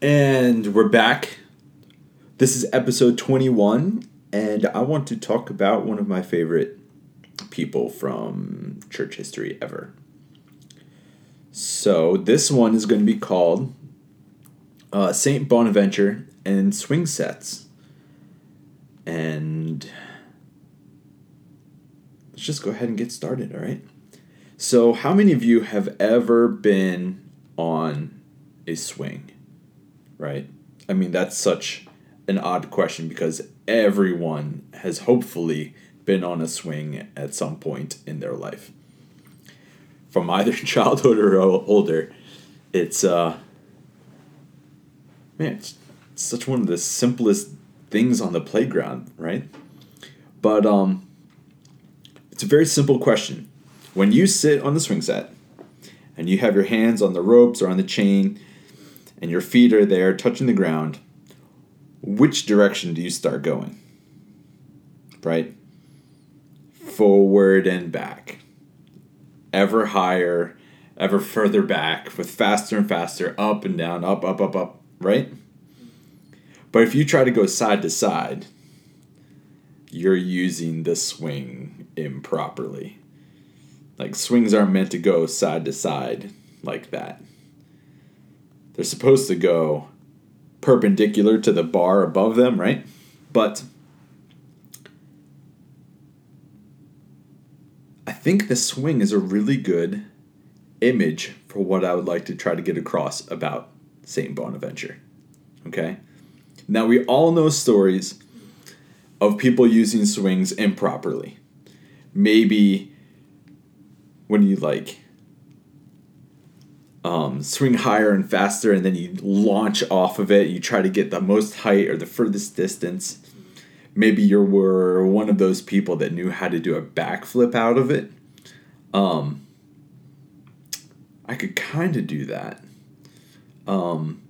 And we're back. This is episode 21, and I want to talk about one of my favorite people from church history ever. So, this one is going to be called uh, St. Bonaventure and Swing Sets. And let's just go ahead and get started, all right? So, how many of you have ever been on a swing? Right? I mean, that's such an odd question because everyone has hopefully been on a swing at some point in their life. From either childhood or older, it's uh man, it's such one of the simplest things on the playground, right? But um it's a very simple question. When you sit on the swing set and you have your hands on the ropes or on the chain and your feet are there touching the ground, which direction do you start going? Right? Forward and back. Ever higher, ever further back, with faster and faster, up and down, up, up, up, up, right? But if you try to go side to side, you're using the swing improperly. Like swings aren't meant to go side to side like that. They're supposed to go perpendicular to the bar above them, right? But I think the swing is a really good image for what I would like to try to get across about St. Bonaventure. Okay? Now, we all know stories of people using swings improperly. Maybe when you like um, swing higher and faster, and then you launch off of it. You try to get the most height or the furthest distance. Maybe you were one of those people that knew how to do a backflip out of it. Um, I could kind of do that. Um,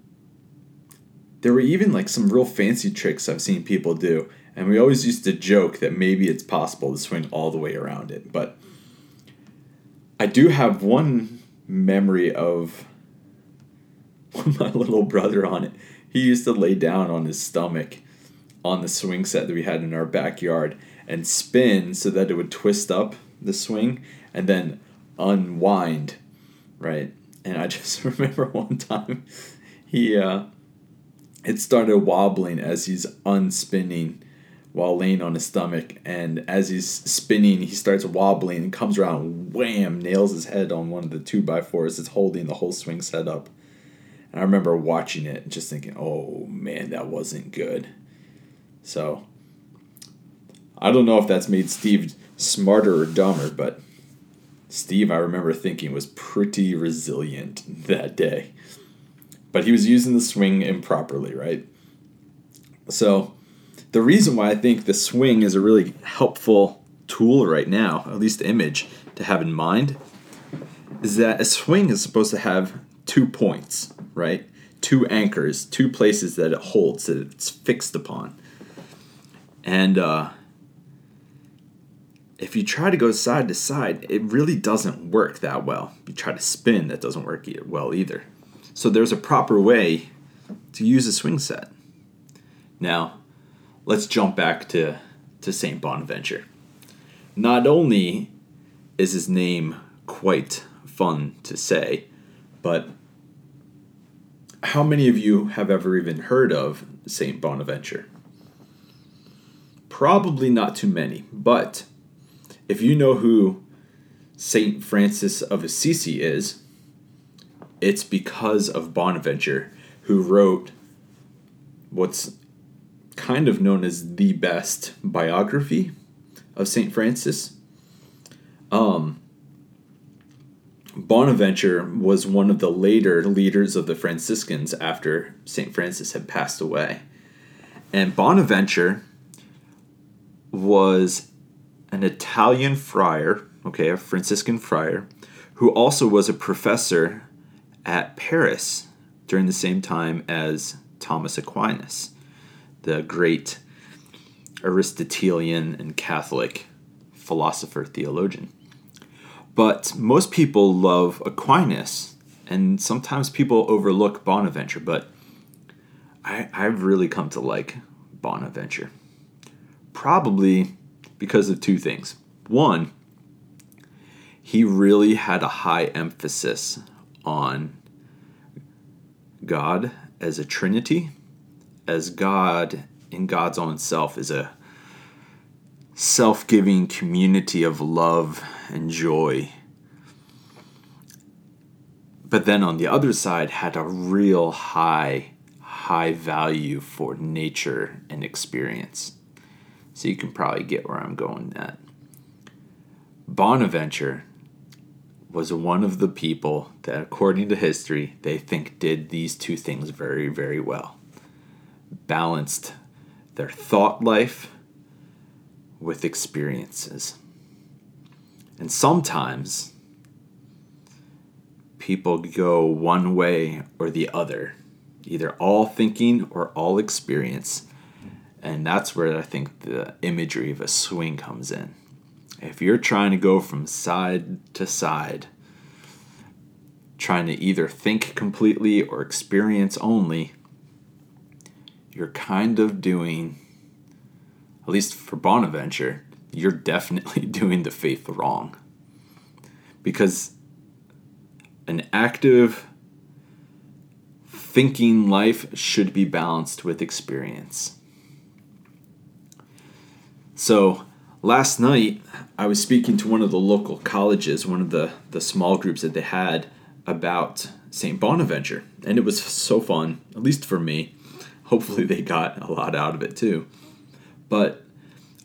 there were even like some real fancy tricks I've seen people do, and we always used to joke that maybe it's possible to swing all the way around it. But I do have one memory of my little brother on it. He used to lay down on his stomach on the swing set that we had in our backyard and spin so that it would twist up the swing and then unwind, right? And I just remember one time he uh, it started wobbling as he's unspinning while laying on his stomach. And as he's spinning, he starts wobbling and comes around, wham, nails his head on one of the two by fours that's holding the whole swing set up. And I remember watching it and just thinking, oh man, that wasn't good. So I don't know if that's made Steve smarter or dumber, but Steve, I remember thinking, was pretty resilient that day. But he was using the swing improperly, right? So the reason why I think the swing is a really helpful tool right now, at least image to have in mind, is that a swing is supposed to have two points, right? Two anchors, two places that it holds, that it's fixed upon. And uh, if you try to go side to side, it really doesn't work that well. You try to spin, that doesn't work well either. So there's a proper way to use a swing set. Now, let's jump back to, to St. Bonaventure. Not only is his name quite fun to say, but how many of you have ever even heard of St. Bonaventure? Probably not too many, but if you know who St. Francis of Assisi is, it's because of Bonaventure, who wrote what's kind of known as the best biography of St. Francis. Um, Bonaventure was one of the later leaders of the Franciscans after St. Francis had passed away. And Bonaventure was an Italian friar, okay, a Franciscan friar, who also was a professor at Paris during the same time as Thomas Aquinas the great Aristotelian and Catholic philosopher theologian. But most people love Aquinas, and sometimes people overlook Bonaventure. But I, I've really come to like Bonaventure. Probably because of two things. One, he really had a high emphasis on God as a Trinity, as God in God's own self is a self giving community of love and joy. But then on the other side, had a real high, high value for nature and experience. So you can probably get where I'm going at. Bonaventure was one of the people that, according to history, they think did these two things very, very well. Balanced their thought life with experiences. And sometimes people go one way or the other, either all thinking or all experience. And that's where I think the imagery of a swing comes in. If you're trying to go from side to side, trying to either think completely or experience only, you're kind of doing, at least for Bonaventure, you're definitely doing the faith wrong. Because an active, thinking life should be balanced with experience. So, last night I was speaking to one of the local colleges, one of the, the small groups that they had about St. Bonaventure. And it was so fun, at least for me. Hopefully, they got a lot out of it too. But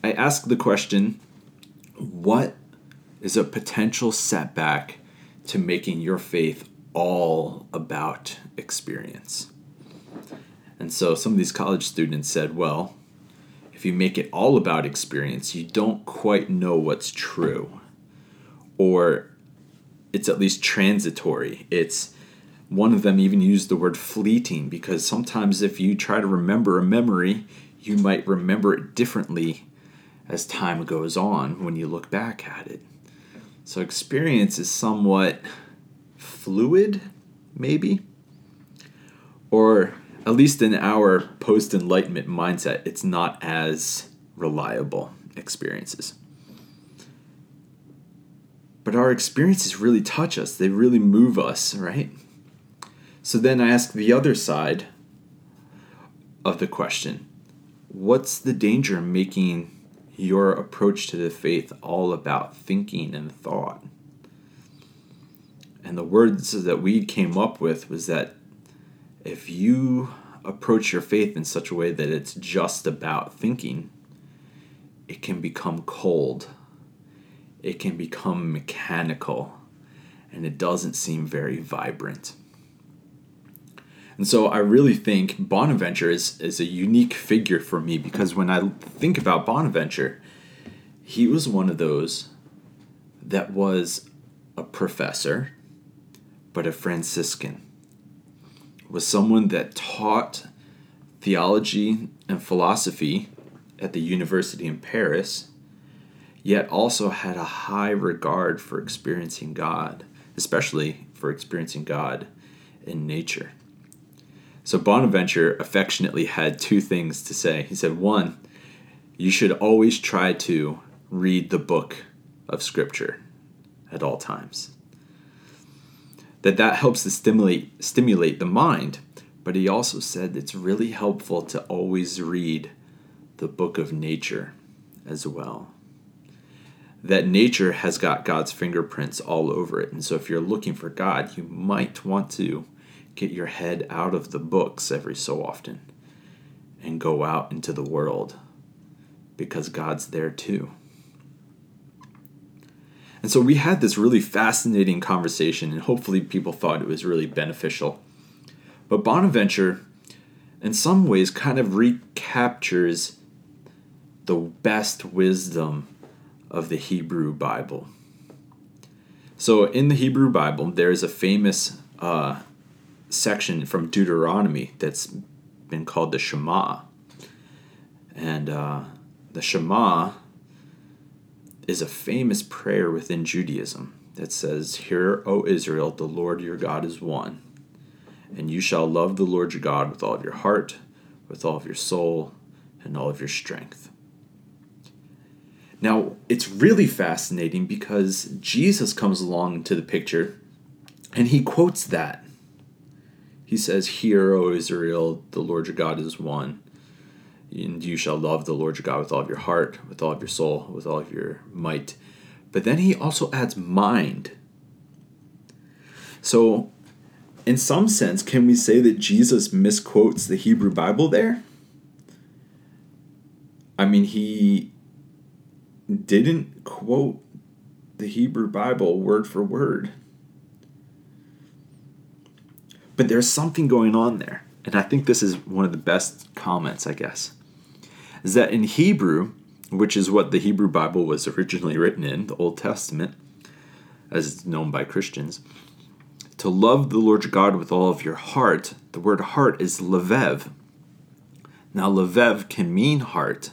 I asked the question what is a potential setback to making your faith all about experience? And so some of these college students said, well, if you make it all about experience, you don't quite know what's true. Or it's at least transitory. It's one of them even used the word fleeting because sometimes if you try to remember a memory, you might remember it differently as time goes on when you look back at it. So experience is somewhat fluid, maybe? Or at least in our post enlightenment mindset, it's not as reliable experiences. But our experiences really touch us, they really move us, right? So then I ask the other side of the question what's the danger in making your approach to the faith all about thinking and thought? And the words that we came up with was that if you approach your faith in such a way that it's just about thinking, it can become cold it can become mechanical and it doesn't seem very vibrant. And so I really think Bonaventure is, is a unique figure for me because when I think about Bonaventure, he was one of those that was a professor, but a Franciscan. Was someone that taught theology and philosophy at the University in Paris yet also had a high regard for experiencing God, especially for experiencing God in nature. So Bonaventure affectionately had two things to say. He said, one, you should always try to read the book of Scripture at all times. That that helps to stimulate stimulate the mind, but he also said it's really helpful to always read the book of nature as well that nature has got God's fingerprints all over it. And so if you're looking for God, you might want to get your head out of the books every so often and go out into the world because God's there too. And so we had this really fascinating conversation, and hopefully people thought it was really beneficial. But Bonaventure, in some ways, kind of recaptures the best wisdom of the Hebrew Bible. So, in the Hebrew Bible, there is a famous uh, section from Deuteronomy that's been called the Shema. And uh, the Shema is a famous prayer within Judaism that says, Hear, O Israel, the Lord your God is one. And you shall love the Lord your God with all of your heart, with all of your soul and all of your strength. Now, it's really fascinating because Jesus comes along to the picture and he quotes that. He says, Hear, O Israel, the Lord your God is one. And you shall love the Lord your God with all of your heart, with all of your soul, with all of your might. But then he also adds mind. So, in some sense, can we say that Jesus misquotes the Hebrew Bible there? I mean, he didn't quote the Hebrew Bible word for word. But there's something going on there. And I think this is one of the best comments, I guess. Is that in Hebrew, which is what the Hebrew Bible was originally written in, the Old Testament, as it's known by Christians, to love the Lord your God with all of your heart, the word heart is levev. Now, levev can mean heart,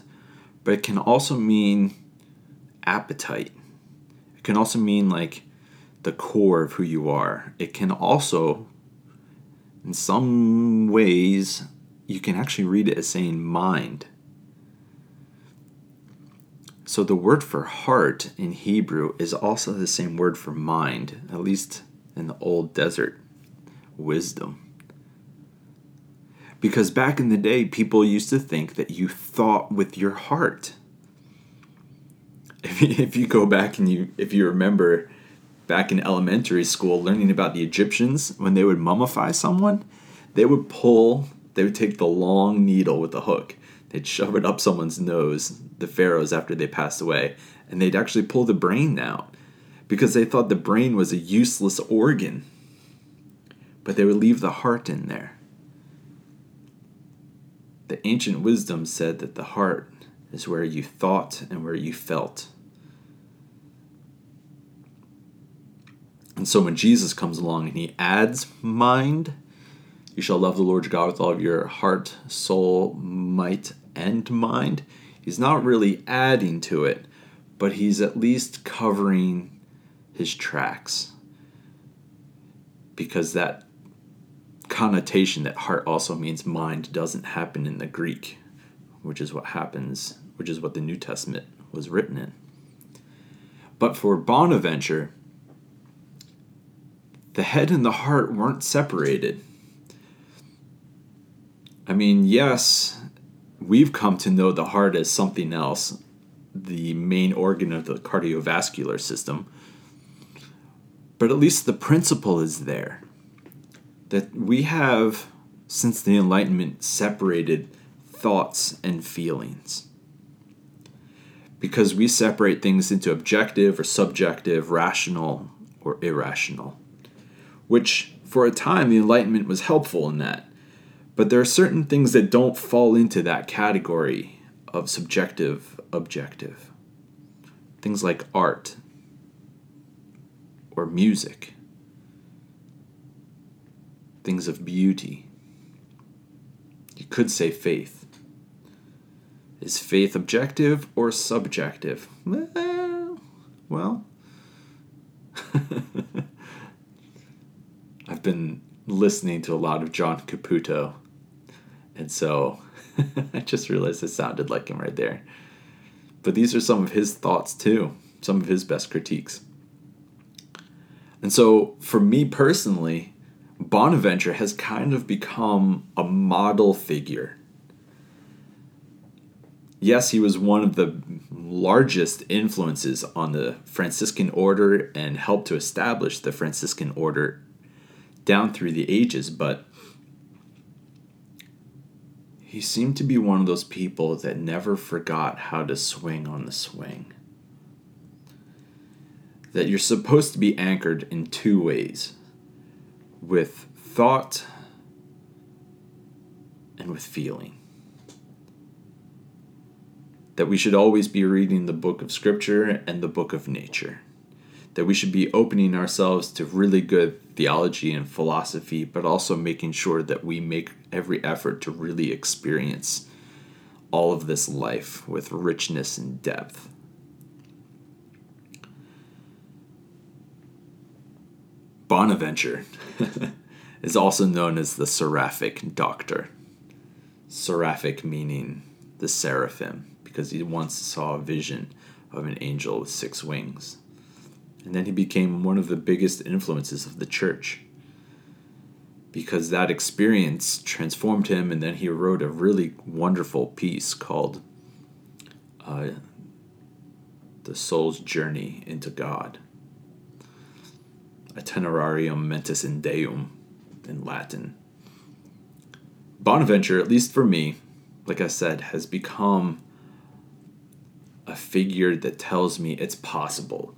but it can also mean appetite. It can also mean like the core of who you are. It can also, in some ways, you can actually read it as saying mind. So the word for heart in Hebrew is also the same word for mind, at least in the old desert wisdom. Because back in the day, people used to think that you thought with your heart if, you go back and you if you remember back in elementary school learning about the Egyptians when they would mummify someone, they would pull they would take the long needle with the hook. They'd shove it up someone's nose, the pharaohs after they passed away, and they'd actually pull the brain out because they thought the brain was a useless organ. But they would leave the heart in there. The ancient wisdom said that the heart is where you thought and where you felt. And so when Jesus comes along and he adds mind, you shall love the Lord your God with all of your heart, soul, might, and mind. He's not really adding to it, but he's at least covering his tracks. Because that connotation that heart also means mind doesn't happen in the Greek, which is what happens, which is what the New Testament was written in. But for Bonaventure, the head and the heart weren't separated. I mean, yes, we've come to know the heart as something else, the main organ of the cardiovascular system. But at least the principle is there that we have, since the Enlightenment, separated thoughts and feelings. Because we separate things into objective or subjective, rational or irrational which for a time the Enlightenment was helpful in that. But there are certain things that don't fall into that category of subjective objective. Things like art or music, things of beauty. You could say faith. Is faith objective or subjective? Well, well I've been listening to a lot of John Caputo, and so I just realized it sounded like him right there. But these are some of his thoughts too, some of his best critiques. And so for me personally, Bonaventure has kind of become a model figure. Yes, he was one of the largest influences on the Franciscan order and helped to establish the Franciscan order down through the ages, but he seemed to be one of those people that never forgot how to swing on the swing. That you're supposed to be anchored in two ways with thought and with feeling. That we should always be reading the book of Scripture and the book of nature that we should be opening ourselves to really good theology and philosophy, but also making sure that we make every effort to really experience all of this life with richness and depth. Bonaventure is also known as the seraphic doctor. seraphic meaning the seraphim, because he once saw a vision of an angel with six wings. And then he became one of the biggest influences of the church because that experience transformed him, and then he wrote a really wonderful piece called uh, The Soul's Journey into God. Itinerarium mentis in Deum in Latin. Bonaventure, at least for me, like I said, has become a figure that tells me it's possible.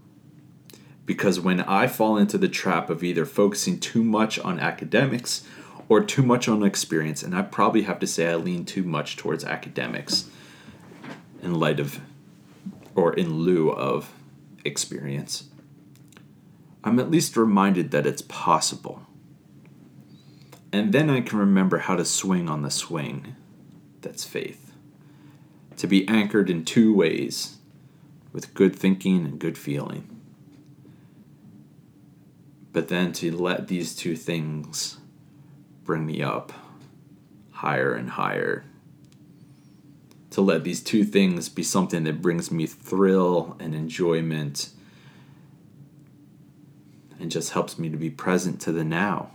Because when I fall into the trap of either focusing too much on academics or too much on experience, and I probably have to say I lean too much towards academics in light of or in lieu of experience, I'm at least reminded that it's possible. And then I can remember how to swing on the swing. That's faith. To be anchored in two ways with good thinking and good feeling. But then to let these two things bring me up higher and higher. To let these two things be something that brings me thrill and enjoyment and just helps me to be present to the now.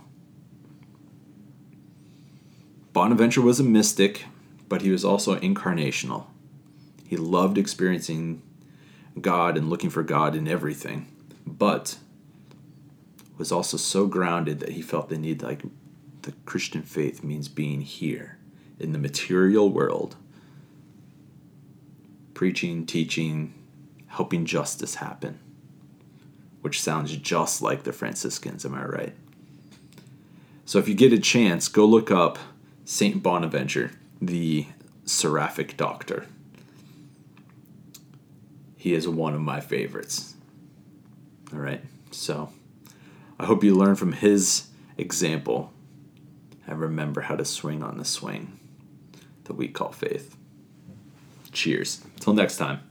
Bonaventure was a mystic, but he was also incarnational. He loved experiencing God and looking for God in everything, but was also so grounded that he felt the need like the Christian faith means being here in the material world, preaching, teaching, helping justice happen which sounds just like the Franciscans, am I right? So if you get a chance, go look up Saint Bonaventure, the seraphic doctor. He is one of my favorites. All right, so I hope you learn from his example and remember how to swing on the swing that we call faith. Cheers. Till next time.